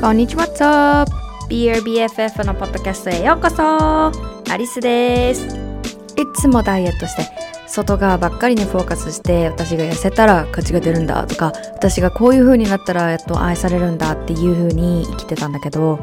こんにちは、What's up? BRBFF のポッドキャストへようこそアリスですいつもダイエットして外側ばっかりにフォーカスして私が痩せたら価値が出るんだとか私がこういう風になったらやっと愛されるんだっていう風に生きてたんだけど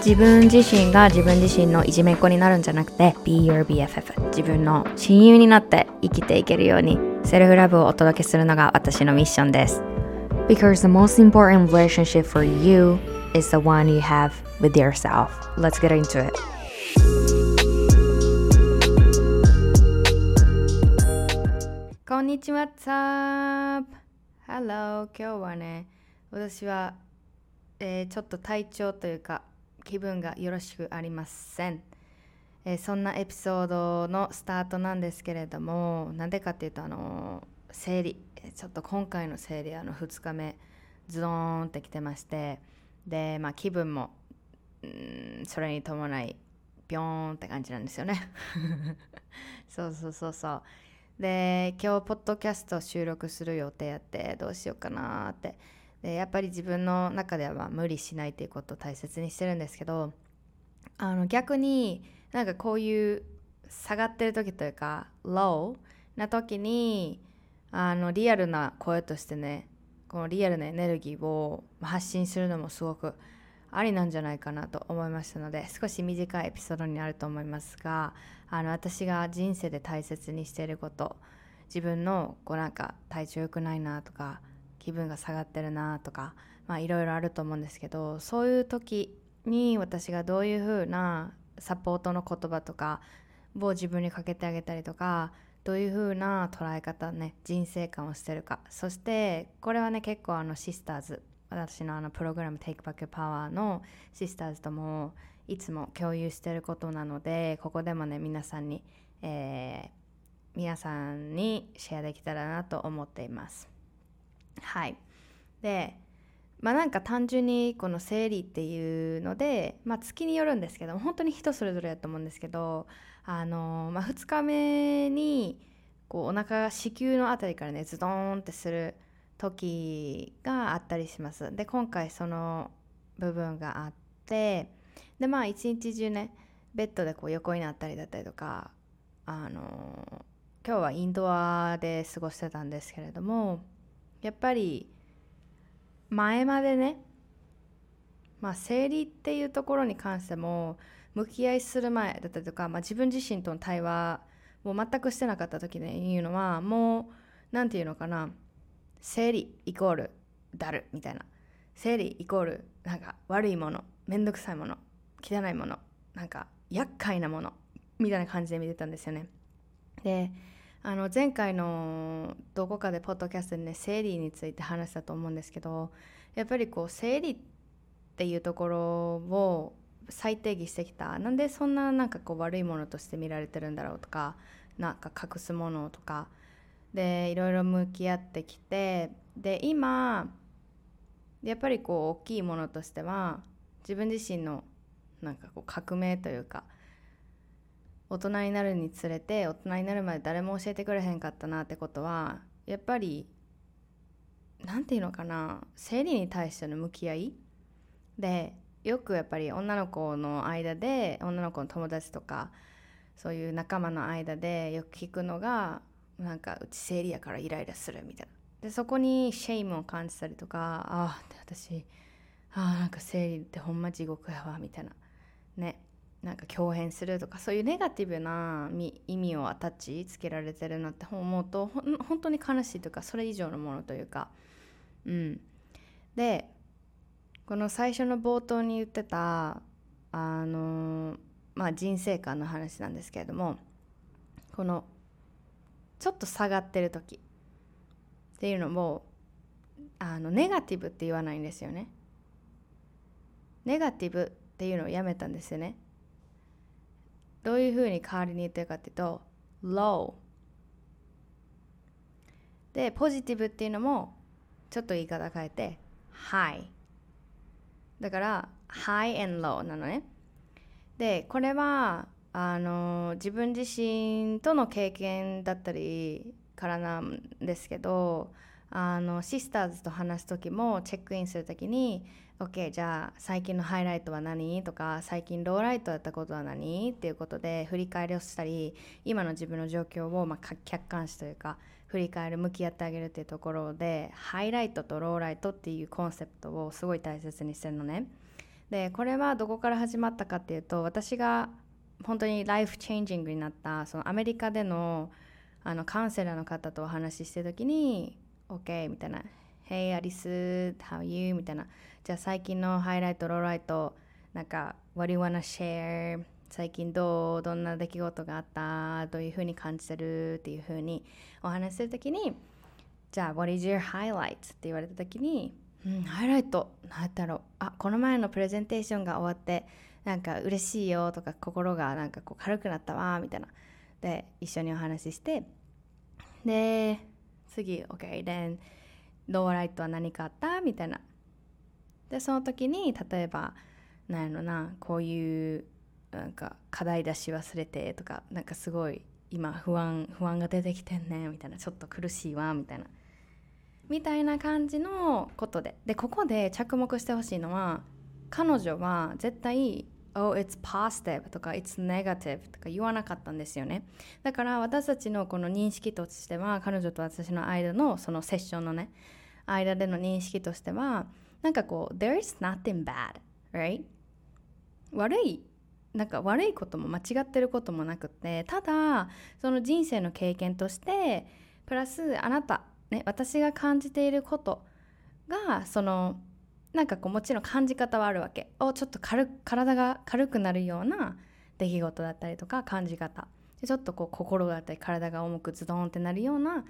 自分自身が自分自身のいじめっ子になるんじゃなくて Be your BFF 自分の親友になって生きていけるようにセルフラブをお届けするのが私のミッションです Because the most important relationship for you is the one you have with yourself Let's get into it こんにちは What's up? Hello 今日はね私は、えー、ちょっと体調というか気分がよろしくありません、えー、そんなエピソードのスタートなんですけれどもなんでかっていうとあの生理。ちょっと今回の生理あの2日目ズドーンってきてましてでまあ気分もんそれに伴いビョーンって感じなんですよね。そうそうそうそう。で今日ポッドキャスト収録する予定やってどうしようかなって。でやっぱり自分の中では無理しないっていうことを大切にしてるんですけどあの逆になんかこういう下がってる時というか low な時にあのリアルな声としてねこのリアルなエネルギーを発信するのもすごくありなんじゃないかなと思いましたので少し短いエピソードになると思いますがあの私が人生で大切にしていること自分のこうなんか体調良くないなとか気分が下がってるなとかまあいろいろあると思うんですけどそういう時に私がどういうふうなサポートの言葉とかを自分にかけてあげたりとかどういうふうな捉え方ね人生観をしてるかそしてこれはね結構あのシスターズ私のあのプログラム Take Back Your Power のシスターズともいつも共有してることなのでここでもね皆さんに、えー、皆さんにシェアできたらなと思っています。はい。でまあなんか単純にこの生理っていうので、まあ、月によるんですけど本当に人それぞれやと思うんですけどあの、まあ、2日目にこうお腹が子宮のあたりからねズドーンってする時があったりします。で今回その部分があってでまあ一日中ねベッドでこう横になったりだったりとかあの今日はインドアで過ごしてたんですけれどもやっぱり前までねまあ生理っていうところに関しても向き合いする前だったりとか、まあ、自分自身との対話を全くしてなかった時で言うのはもう何て言うのかな生理イコールだるみたいな。生理イコールなんか悪いものめんどくさいもの汚いものなんか厄介なものみたいな感じで見てたんですよね。であの前回のどこかでポッドキャストでね生理について話したと思うんですけどやっぱりこう生理っていうところを再定義してきた。なんでそんななんかこう悪いものとして見られてるんだろうとかなんか隠すものとか。でいろいろ向き合ってきてで今やっぱりこう大きいものとしては自分自身のなんかこう革命というか大人になるにつれて大人になるまで誰も教えてくれへんかったなってことはやっぱり何て言うのかな生理に対しての向き合い。でよくやっぱり女の子の間で女の子の友達とかそういう仲間の間でよく聞くのがなんかうち生理やからイライラするみたいな。でそこに shame を感じたりとかああ私ああなんか生理ってほんま地獄やわみたいな。ね。なんか豹変するとかそういうネガティブな意味を attach つけられてるなって思うと本当に悲しいというかそれ以上のものというか。うん。でこの最初の冒頭に言ってたあのまあ人生観の話なんですけれどもこのちょっと下がってる時っていうのもあのネガティブって言わないんですよね。ネガティブっていうのをやめたんですよね。どういうふうに代わりに言ってるかっていうと low でポジティブっていうのもちょっと言い方変えて high だから high and low なのね。でこれはあの自分自身との経験だったりからなんですけどあのシスターズと話す時もチェックインする時に OK じゃあ最近のハイライトは何？とか最近ローライトだったことは何？っていうことで振り返りをしたり今の自分の状況をまあ客観視というか振り返る向き合ってあげるっていうところでハイライトとローライトっていうコンセプトをすごい大切にしてるのね。でこれはどこから始まったかっていうと私が本当にライフチェンジングになったそのアメリカでのあのカウンセラーの方とお話ししてる時に OK みたいな。Hey アリス How are you? みたいな。じゃあ最近のハイライトローライトなんか What do you wanna share? 最近どう？どんな出来事があった？どういうふうに感じてるっていうふうにお話しするときにじゃあ What is your highlight? って言われたときにうん、ハイライト何だろう。あこの前のプレゼンテーションが終わってなんか嬉しいよとか心がなんかこう軽くなったわみたいな。で一緒にお話しして。で次 OK then ローライトは何かあったみたいなでその時に例えばなんやろなこういうなんか課題出し忘れてとかなんかすごい今不安不安が出てきてんねみたいなちょっと苦しいわみたいなみたいな感じのことで。でここで着目してほしいのは彼女は絶対 Oh, it's positive とか It's negative とか言わなかったんですよね。だから私たちのこの認識としては彼女と私の間のそのセッションのね間での認識としてはなんかこう There is nothing bad right? 悪いなんか悪いことも間違ってることもなくってただその人生の経験としてプラスあなた、ね、私が感じていることがそのなんかこうもちろん感じ方はあるわけ。おちょっと軽体が軽くなるような出来事だったりとか感じ方。ちょっとこう心だったり体が重くズドンってなるような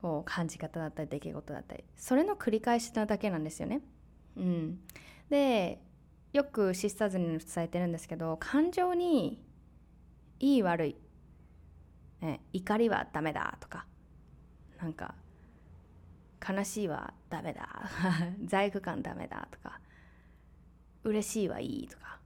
こう感じ方だったり出来事だったり。それの繰り返しなだけなんですよね。うん、でよくシスターズに伝えてるんですけど感情にいい悪い、ね、怒りはダメだとかなんか悲しいはダメだ 罪悪感ダメだとか嬉しいはいいとか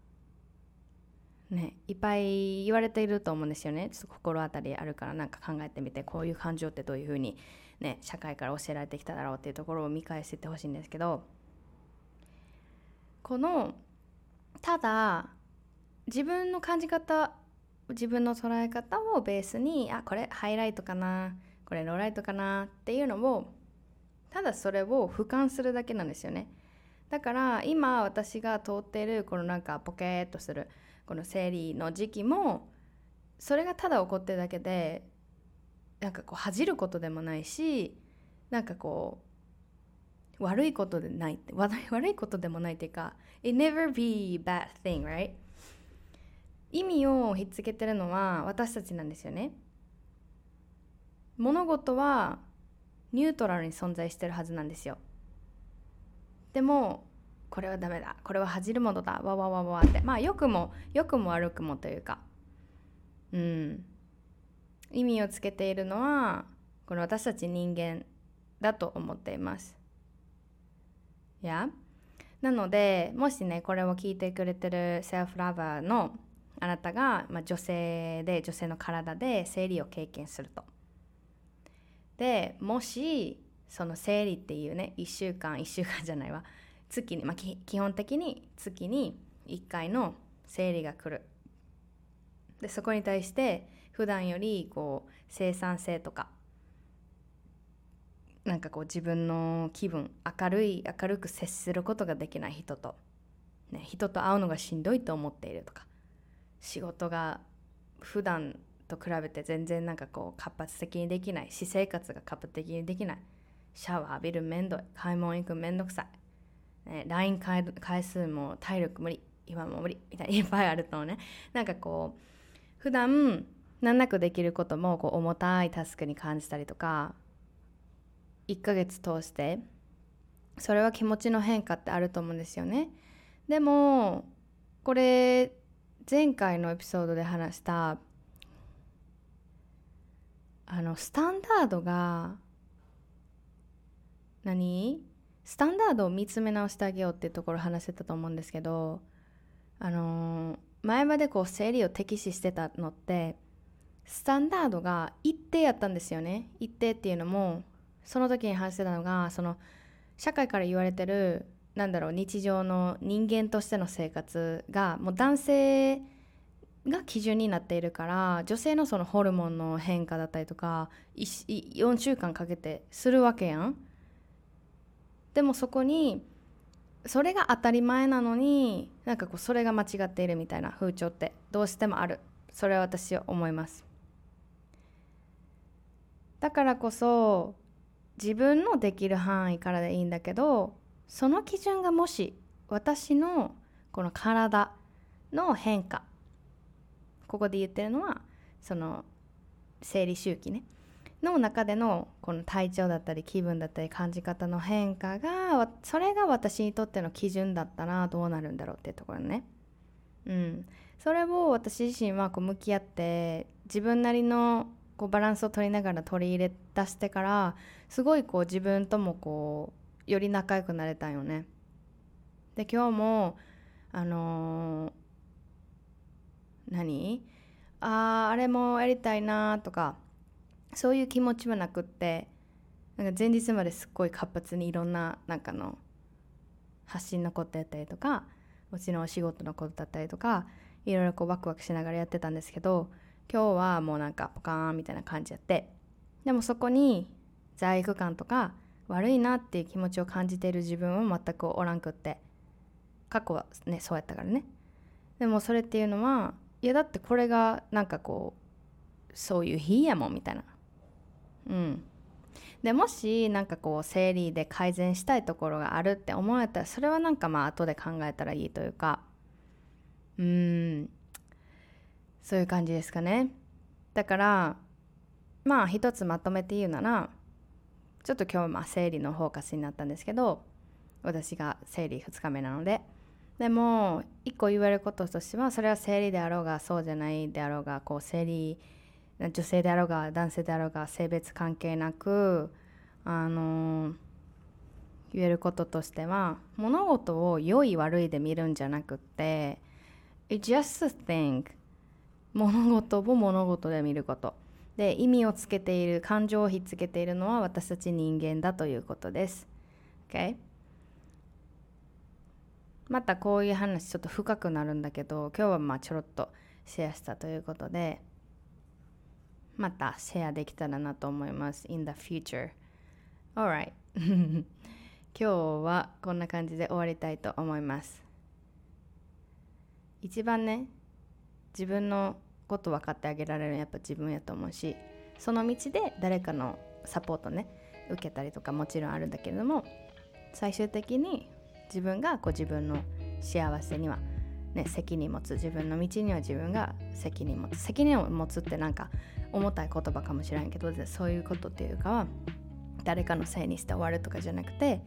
ねいっぱい言われていると思うんですよね。ちょっと心当たりあるからなんか考えてみてこういう感情ってどういうふうにね社会から教えられてきただろうっていうところを見返していってほしいんですけどこのただ自分の感じ方自分の捉え方をベースにあこれハイライトかなこれローライトかなっていうのをただそれを俯瞰するだけなんですよね。だから今私が通っているこのなんかポケーっとするこの生理の時期もそれがただ起こってるだけでなんかこう恥じることでもないしなんかこう悪いことでない 悪いことでもないっていうか It never be bad thing, right? 意味をひっつけてるのは私たちなんですよね。物事はニュートラルに存在してるはずなんですよ。でもこれはダメだ。これは恥じるものだ。わわわわって。まあ良くも良くも悪くもというか。うん。意味をつけているのはこの私たち人間だと思っています。やなのでもしねこれを聞いてくれてるセルフラバーのあなたが、まあ、女性で女性の体で生理を経験すると。でもしその生理っていうね1週間1週間じゃないわ。月に、まあ、基本的に月に1回の生理が来る。でそこに対して普段よりこう生産性とかなんかこう自分の気分明るい明るく接することができない人と、ね、人と会うのがしんどいと思っているとか仕事が普段と比べて全然なんかこう活発的にできない私生活が活発的にできないシャワー浴びるめんどい買い物行くめんどくさい、ね、LINE 回回数も体力無理今も無理みたいにいっぱいあるとねなんかこう普段難なくできることもこう重たいタスクに感じたりとか1ヶ月通して。それは気持ちの変化ってあると思うんですよね。でもこれ前回のエピソードで話したあのスタンダードが何？スタンダードを見つめ直してあげようっていうところ話せたと思うんですけどあの、前までこう生理を敵視してたのってスタンダードが一定やったんですよね。一定っていうのもその時に話してたのがその社会から言われてるなんだろう日常の人間としての生活がもう男性が基準になっているから女性のそのホルモンの変化だったりとか4週間かけてするわけやん。でもそこにそれが当たり前なのになんかこうそれが間違っているみたいな風潮ってどうしてもあるそれは私は思いますだからこそ自分のできる範囲からでいいんだけどその基準がもし私のこの体の変化ここで言ってるのはその生理周期ねの中でのこの体調だったり気分だったり感じ方の変化がそれが私にとっての基準だったらどうなるんだろうっていうところね。うん、それを私自身はこう向き合って自分なりのこうバランスを取りながら取り入れ出してからすごいこう自分ともこうより仲良くなれたんよね。で今日もあのー、何？あああれもやりたいなとかそういう気持ちはなくってなんか前日まですっごい活発にいろんななんかの発信のことやったりとかうちのお仕事のことだったりとかいろいろこうワクワクしながらやってたんですけど今日はもうなんかポカーンみたいな感じやって。でもそこに罪悪感とか悪いなっていう気持ちを感じている自分は全くおらんくって。過去はねそうやったからね。でもそれっていうのはいやだってこれがなんかこうそういう日やもんみたいな。うん。でもしなんかこう生理で改善したいところがあるって思われたらそれはなんかまあ後で考えたらいいというか。うん。そういう感じですかね。だからまあ一つまとめて言うならちょっと今日まあ生理のフォーカスになったんですけど私が生理2日目なので。でも一個言われることとしてはそれは生理であろうがそうじゃないであろうがこう生理女性であろうが男性であろうが性別関係なくあの言えることとしては物事を良い悪いで見るんじゃなくって It's just a thing 物事を物事で見ること。で意味をつけている感情をひっつけているのは私たち人間だということです。OK またこういう話ちょっと深くなるんだけど今日はまあちょろっとシェアしたということでまたシェアできたらなと思います。In the future. Alright. 今日はこんな感じで終わりたいと思います。一番ね自分のこと分かってあげられるのはやっぱ自分やと思うしその道で誰かのサポートね受けたりとかもちろんあるんだけれども最終的に自分がこう自分の幸せにはね、責任持つ自分の道には自分が責任持つ責任を持つってなんか重たい言葉かもしれんけどそういうことっていうかは誰かのせいにして終わるとかじゃなくて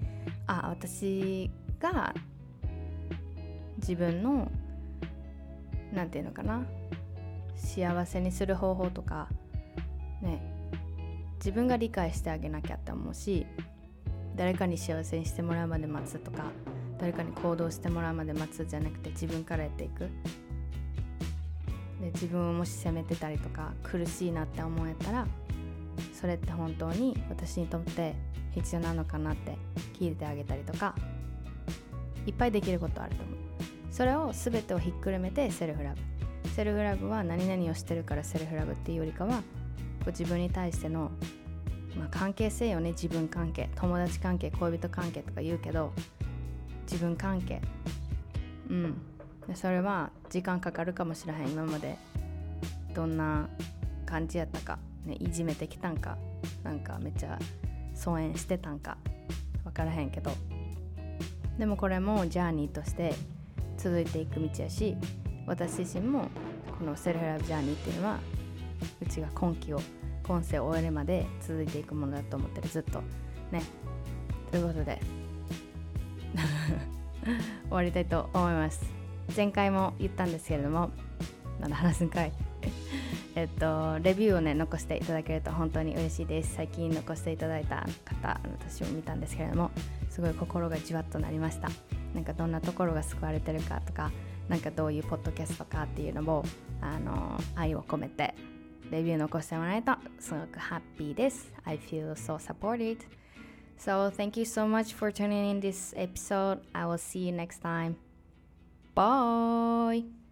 あ私が自分の何て言うのかな。幸せにする方法とかね。自分が理解してあげなきゃって思うし誰かに幸せにしてもらうまで待つとか誰かに行動してもらうまで待つじゃなくて自分からやっていく。で自分をもし責めてたりとか苦しいなって思えたらそれって本当に私にとって必要なのかなって聞いてあげたりとかいっぱいできることあると思う。それを全てをひっくるめて self-love。self-love は何々をしてるから self-love っていうよりかはこう自分に対しての、まあ、関係性よね。自分関係。友達関係恋人関係とか言うけど自分関係。うん。それは時間かかるかもしれへん。今までどんな感じやったか、ね、いじめてきたんか。なんかめっちゃ疎遠してたんか。分からへんけど。でもこれもジャーニーとして続いていく道やし私自身もこのセルフラブジャーニーっていうのはうちが今期を今世を終えるまで続いていくものだと思ってる。ずっと。ね。ということで 終わりたいと思います。前回も言ったんですけれどもまだ話すんかい。えっとレビューをね残していただけると本当に嬉しいです。最近残していただいた方私も見たんですけれどもすごい心がじわっとなりました。なんかどんなところが救われてるかとかなんかどういうポッドキャストかっていうのもあの愛を込めてレビュー残してもらえるとすごくハッピーです I feel so supported So thank you so much for tuning in this episode I will see you next time Bye